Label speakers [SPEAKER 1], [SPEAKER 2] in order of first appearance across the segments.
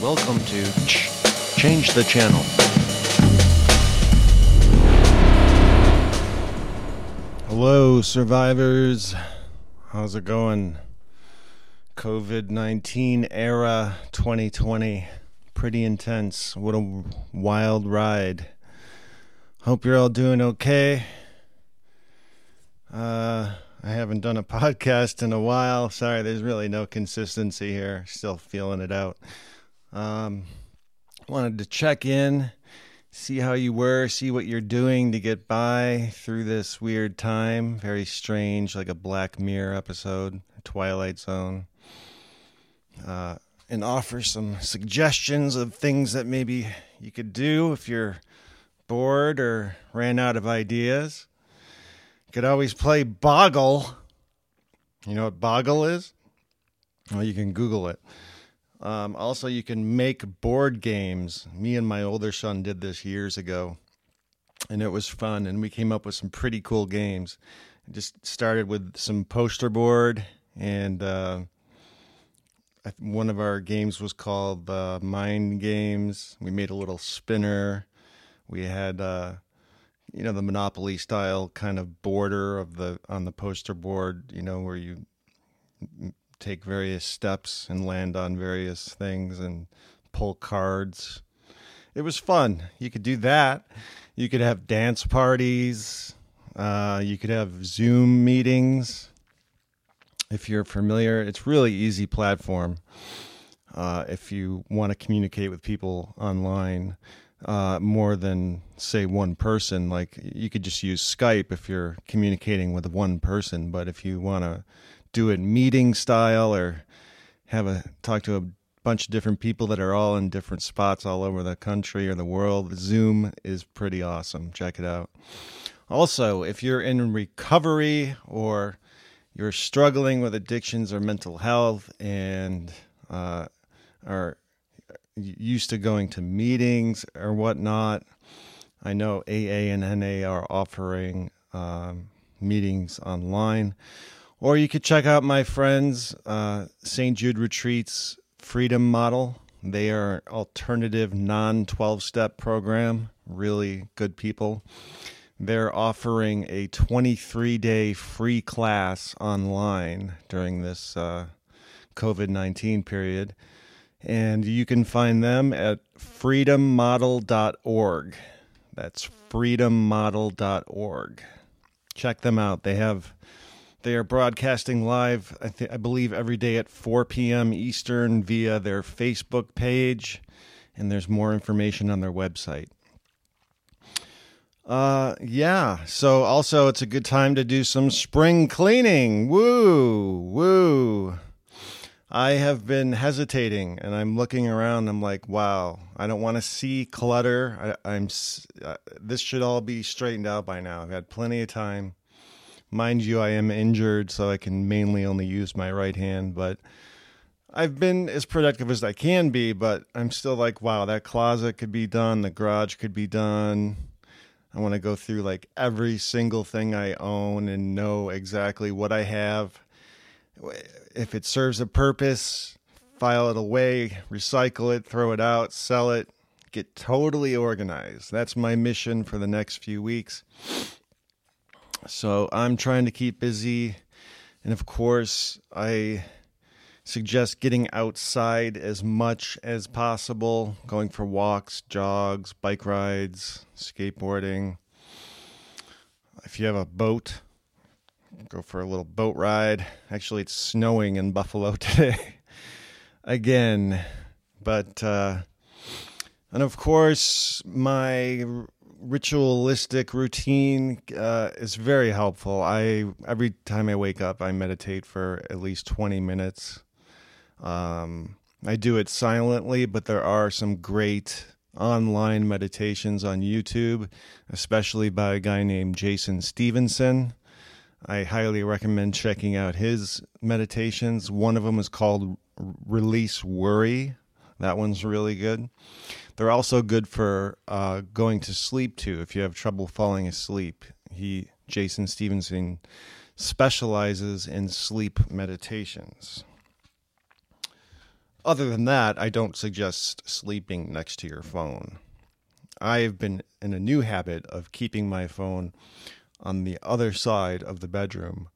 [SPEAKER 1] Welcome to Ch- Change the Channel.
[SPEAKER 2] Hello, survivors. How's it going? COVID 19 era 2020. Pretty intense. What a wild ride. Hope you're all doing okay. Uh, I haven't done a podcast in a while. Sorry, there's really no consistency here. Still feeling it out. Um, wanted to check in see how you were, see what you're doing to get by through this weird time. Very strange, like a Black Mirror episode, Twilight Zone. Uh, and offer some suggestions of things that maybe you could do if you're bored or ran out of ideas. You could always play Boggle. You know what Boggle is? Well, you can Google it. Um, also, you can make board games. Me and my older son did this years ago, and it was fun. And we came up with some pretty cool games. Just started with some poster board, and uh, one of our games was called uh, Mind Games. We made a little spinner. We had, uh, you know, the Monopoly style kind of border of the on the poster board. You know, where you take various steps and land on various things and pull cards. It was fun. You could do that. You could have dance parties. Uh, you could have Zoom meetings. If you're familiar, it's really easy platform. Uh, if you want to communicate with people online uh, more than say one person, like you could just use Skype if you're communicating with one person. But if you want to do it meeting style or have a talk to a bunch of different people that are all in different spots all over the country or the world. Zoom is pretty awesome. Check it out. Also, if you're in recovery or you're struggling with addictions or mental health and uh, are used to going to meetings or whatnot, I know AA and NA are offering um, meetings online. Or you could check out my friends, uh, St. Jude Retreats Freedom Model. They are alternative non 12 step program, really good people. They're offering a 23 day free class online during this uh, COVID 19 period. And you can find them at freedommodel.org. That's freedommodel.org. Check them out. They have they are broadcasting live, I, th- I believe, every day at 4 p.m. Eastern via their Facebook page, and there's more information on their website. Uh, yeah. So also, it's a good time to do some spring cleaning. Woo, woo. I have been hesitating, and I'm looking around. I'm like, wow, I don't want to see clutter. I, am uh, this should all be straightened out by now. I've had plenty of time Mind you, I am injured, so I can mainly only use my right hand, but I've been as productive as I can be, but I'm still like, wow, that closet could be done, the garage could be done. I want to go through like every single thing I own and know exactly what I have. If it serves a purpose, file it away, recycle it, throw it out, sell it, get totally organized. That's my mission for the next few weeks. So I'm trying to keep busy. And of course, I suggest getting outside as much as possible, going for walks, jogs, bike rides, skateboarding. If you have a boat, go for a little boat ride. Actually, it's snowing in Buffalo today again. But, uh, and of course, my ritualistic routine uh, is very helpful. I every time I wake up, I meditate for at least twenty minutes. Um, I do it silently, but there are some great online meditations on YouTube, especially by a guy named Jason Stephenson. I highly recommend checking out his meditations. One of them is called Release Worry. That one's really good. They're also good for uh, going to sleep too. If you have trouble falling asleep, he Jason Stephenson specializes in sleep meditations. other than that, I don't suggest sleeping next to your phone. I've been in a new habit of keeping my phone on the other side of the bedroom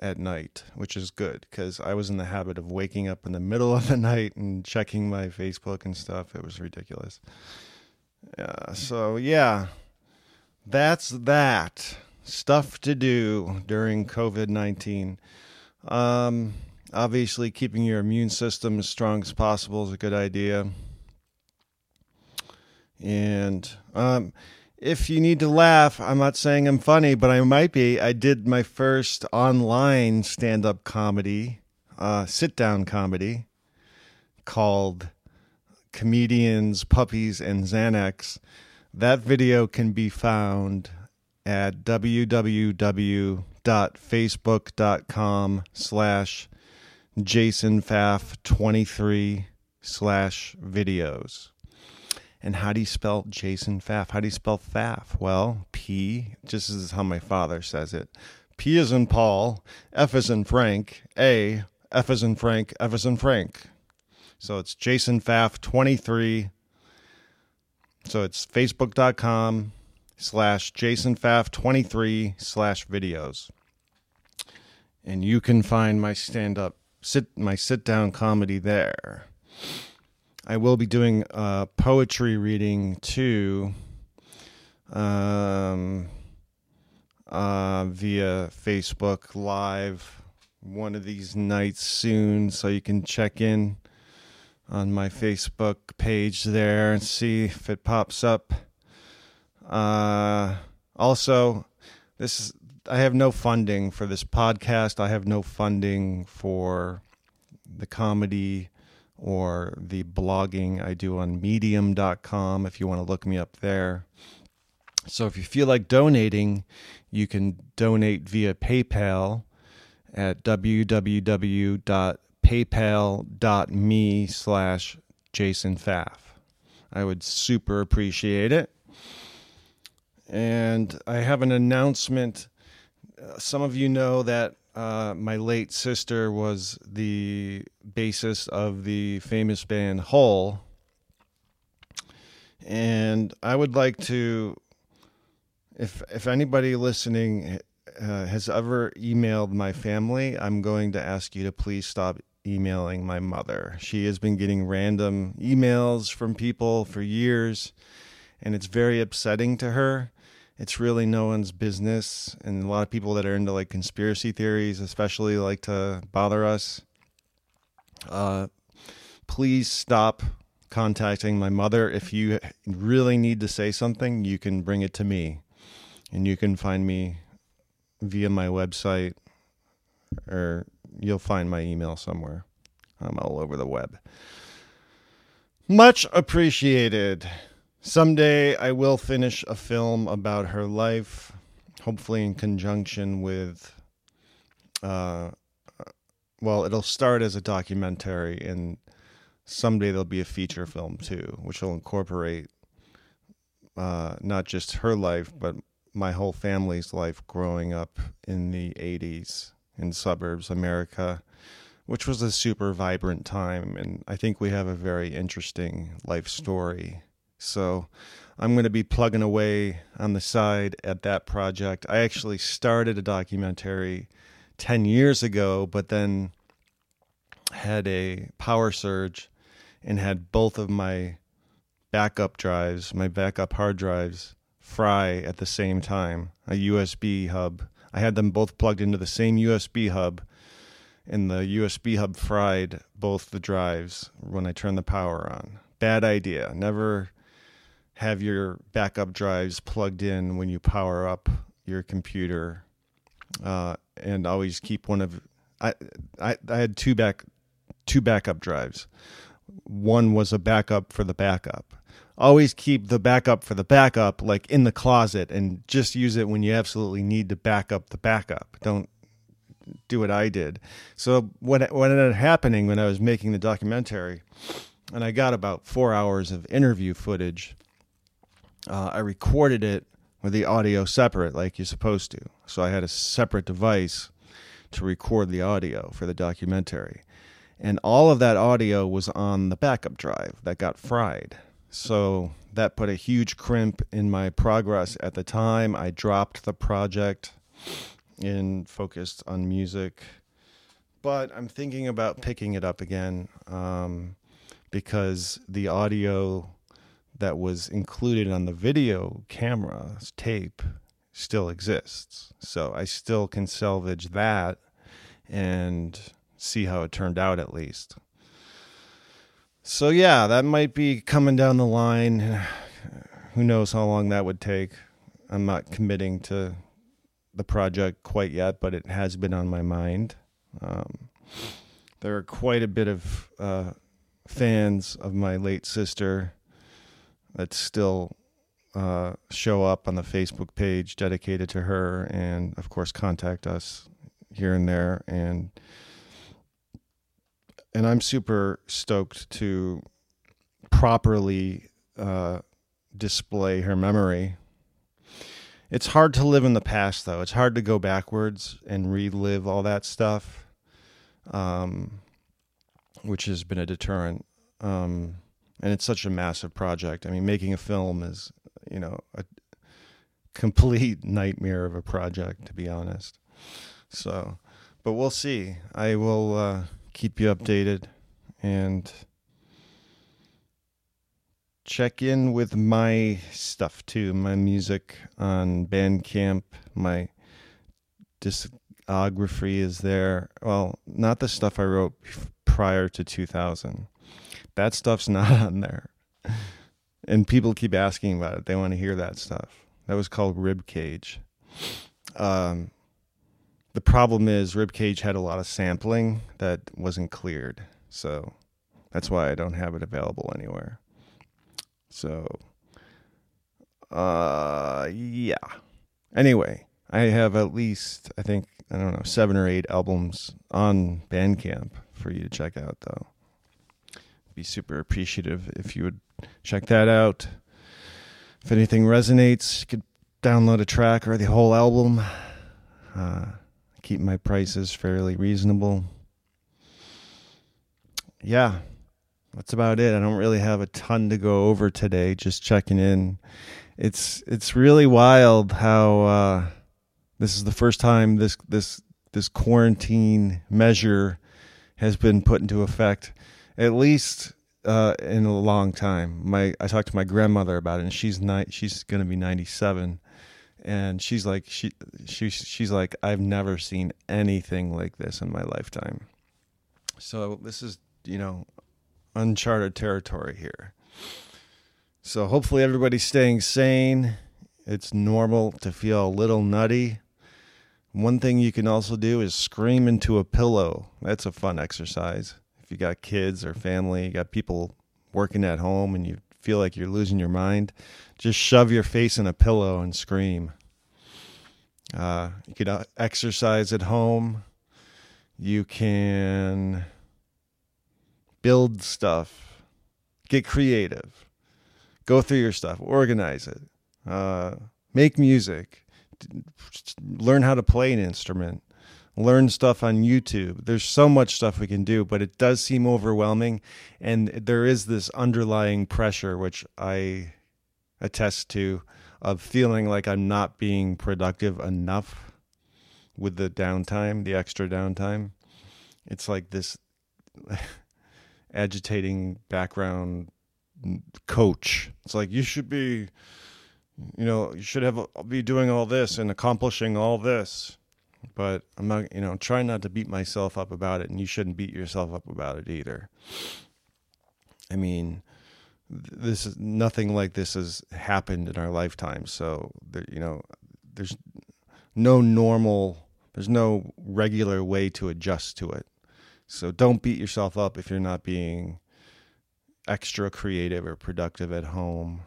[SPEAKER 2] at night, which is good because I was in the habit of waking up in the middle of the night and checking my Facebook and stuff. It was ridiculous. So, yeah, that's that. Stuff to do during COVID 19. Um, obviously, keeping your immune system as strong as possible is a good idea. And um, if you need to laugh, I'm not saying I'm funny, but I might be. I did my first online stand up comedy, uh, sit down comedy called Comedians, Puppies, and Xanax. That video can be found at www.facebook.com slash jasonpfaff23 slash videos. And how do you spell Jason Pfaff? How do you spell Pfaff? Well, P, just as how my father says it. P is in Paul, F is in Frank, A, F is in Frank, F is in Frank. So it's Jason Pfaff 23. So it's facebook.com slash Jason Pfaff 23 slash videos. And you can find my stand up, sit, my sit down comedy there. I will be doing a poetry reading too um, uh, via Facebook Live one of these nights soon. So you can check in on my Facebook page there and see if it pops up. Uh, also, this is, I have no funding for this podcast. I have no funding for the comedy or the blogging I do on medium.com if you want to look me up there. So if you feel like donating, you can donate via PayPal at www.paypal.me slash Jason Pfaff. I would super appreciate it. And I have an announcement. Uh, some of you know that uh, my late sister was the bassist of the famous band Hole. And I would like to, if if anybody listening uh, has ever emailed my family, I'm going to ask you to please stop emailing my mother. She has been getting random emails from people for years, and it's very upsetting to her it's really no one's business. And a lot of people that are into like conspiracy theories, especially, like to bother us. Uh, please stop contacting my mother. If you really need to say something, you can bring it to me. And you can find me via my website or you'll find my email somewhere. I'm all over the web. Much appreciated. Someday I will finish a film about her life, hopefully in conjunction with. Uh, well, it'll start as a documentary, and someday there'll be a feature film too, which will incorporate uh, not just her life, but my whole family's life growing up in the 80s in suburbs America, which was a super vibrant time. And I think we have a very interesting life story so I'm going to be plugging away on the side at that project. I actually started a documentary 10 years ago, but then had a power surge and had both of my backup drives, my backup hard drives, fry at the same time, a USB hub. I had them both plugged into the same USB hub, and the USB hub fried both the drives when I turned the power on. Bad idea. Never have your backup drives plugged in when you power up your computer, uh, and always keep one of. I, I I had two back two backup drives. One was a backup for the backup. Always keep the backup for the backup like in the closet and just use it when you absolutely need to back up the backup. Don't do what I did. So what what ended up happening when I was making the documentary, and I got about four hours of interview footage uh, I recorded it with the audio separate, like you're supposed to. So I had a separate device to record the audio for the documentary. and all of that audio was on the backup drive that got fried. So that put a huge crimp in my progress at the time. I dropped the project and focused on music. But I'm thinking about picking it up again um, because the audio that was included on the video camera tape still exists. So I still can salvage that and see how it turned out at least. So yeah, that might be coming down the line. Who knows how long that would take? I'm not committing to the project quite yet, but it has been on my mind. Um, there are quite a bit of uh, fans of my late sister that still uh, show up on the Facebook page dedicated to her, and of course contact us here and there, and and I'm super stoked to properly uh, display her memory. It's hard to live in the past, though. It's hard to go backwards and relive all that stuff, um, which has been a deterrent. Um, and it's such a massive project. I mean, making a film is, you know, a complete nightmare of a project, to be honest. So, but we'll see. I will uh, keep you updated and check in with my stuff too, my music on Bandcamp, my discography is there. Well, not the stuff I wrote prior to 2000 that stuff's not on there. And people keep asking about it. They want to hear that stuff. That was called Ribcage. Um, the problem is Ribcage had a lot of sampling that wasn't cleared. So that's why I don't have it available anywhere. So, uh, yeah. Anyway, I have at least, I think, I don't know, seven or eight albums on Bandcamp for you to check out, though be super appreciative if you would check that out. If anything resonates, you could download a track or the whole album. Uh, keep my prices fairly reasonable. Yeah, that's about it. I don't really have a ton to go over today. Just checking in. It's it's really wild how uh, this is the first time this this this quarantine measure has been put into effect at least uh, in a long time. My I talked to my grandmother about it, and she's ni- she's going to be ninety seven, and she's like she she she's like I've never seen anything like this in my lifetime. So this is you know uncharted territory here. So hopefully everybody's staying sane. It's normal to feel a little nutty. One thing you can also do is scream into a pillow. That's a fun exercise you got kids or family, you got people working at home and you feel like you're losing your mind, just shove your face in a pillow and scream. Uh, you could uh, exercise at home. You can build stuff, get creative, go through your stuff, organize it, uh, make music, learn how to play an instrument, learn stuff on YouTube. There's so much stuff we can do, but it does seem overwhelming. And there is this underlying pressure, which I attest to, of feeling like I'm not being productive enough with the downtime, the extra downtime. It's like this agitating background coach. It's like you should be, you know, you should have be doing all this and accomplishing all this but I'm not, you know, trying not to beat myself up about it, and you shouldn't beat yourself up about it either. I mean, this is nothing like this has happened in our lifetime, so there, you know, there's no normal, there's no regular way to adjust to it. So don't beat yourself up if you're not being extra creative or productive at home.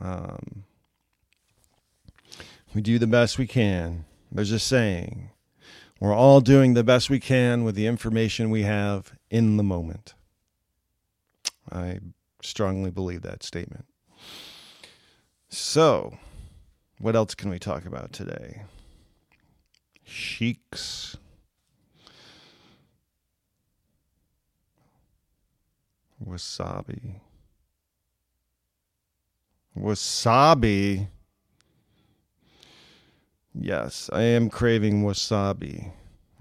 [SPEAKER 2] Um, we do the best we can. There's a saying we're all doing the best we can with the information we have in the moment. I strongly believe that statement. So, what else can we talk about today? Sheiks. Wasabi. Wasabi. Yes, I am craving wasabi.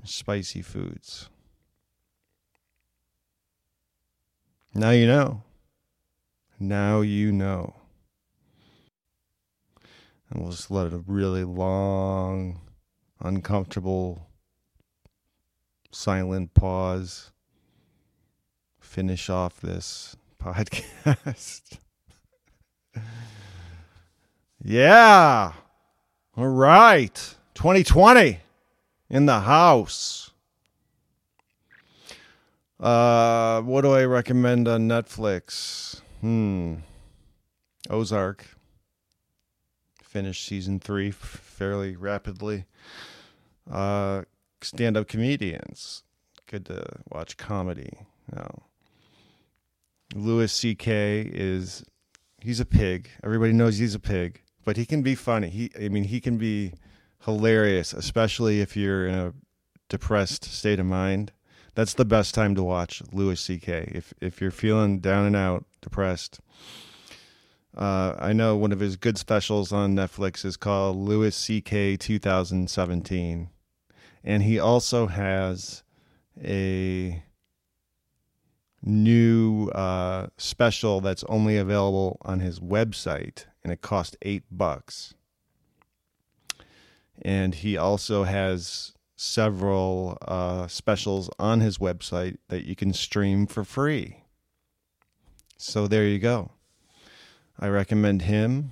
[SPEAKER 2] Spicy foods. Now you know. Now you know. And we'll just let a really long, uncomfortable, silent pause finish off this podcast. yeah. All right. 2020 in the house. Uh, what do I recommend on Netflix? Hmm. Ozark. Finished season three fairly rapidly. Uh, stand up comedians. Good to watch comedy. No. Louis C.K. is he's a pig. Everybody knows he's a pig, but he can be funny. He, I mean, he can be hilarious, especially if you're in a depressed state of mind. That's the best time to watch Louis C.K. If if you're feeling down and out, depressed. Uh, I know one of his good specials on Netflix is called Louis C.K. 2017, and he also has a new uh, special that's only available on his website, and it cost eight bucks. And he also has several uh, specials on his website that you can stream for free. So there you go. I recommend him.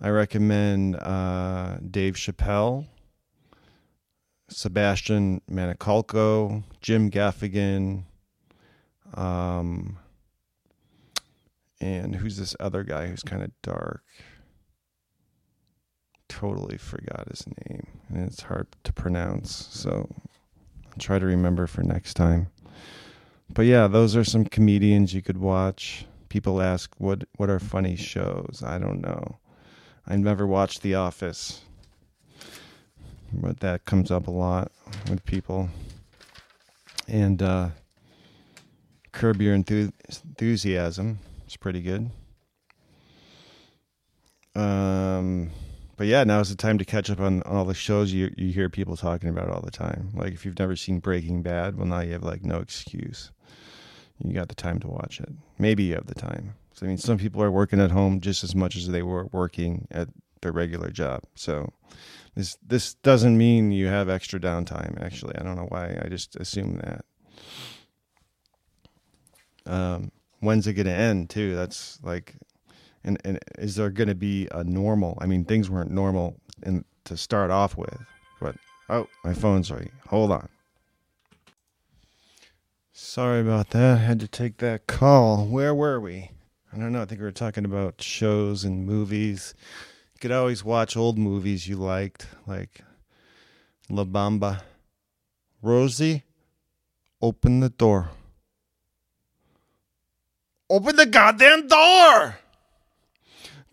[SPEAKER 2] I recommend uh, Dave Chappelle, Sebastian Maniscalco, Jim Gaffigan, um, and who's this other guy who's kind of dark? Totally forgot his name, and it's hard to pronounce. So I'll try to remember for next time. But yeah, those are some comedians you could watch. People ask what what are funny shows. I don't know. I've never watched The Office, but that comes up a lot with people. And uh, Curb Your Enthu- Enthusiasm. It's pretty good. Um, but yeah, now's the time to catch up on all the shows you you hear people talking about all the time. Like if you've never seen Breaking Bad, well now you have like no excuse. You got the time to watch it. Maybe you have the time. So I mean, some people are working at home just as much as they were working at their regular job. So this this doesn't mean you have extra downtime. Actually, I don't know why. I just assume that. Um, when's it going to end too? That's like, and and is there going to be a normal? I mean, things weren't normal in to start off with, but oh, my phone's right. Hold on. Sorry about that. I had to take that call. Where were we? I don't know. I think we were talking about shows and movies. You could always watch old movies you liked, like La Bamba. Rosie, open the door. Open the goddamn door!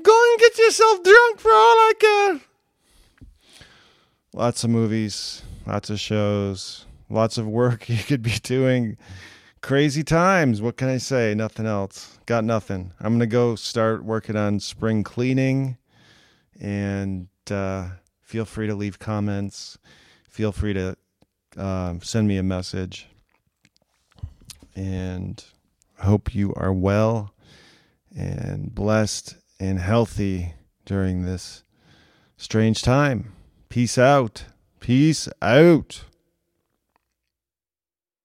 [SPEAKER 2] Go and get yourself drunk for all I care. Lots of movies, lots of shows, lots of work you could be doing. Crazy times. What can I say? Nothing else. Got nothing. I'm going to go start working on spring cleaning and uh, feel free to leave comments. Feel free to uh, send me a message. And hope you are well and blessed and healthy during this strange time. Peace out. Peace out.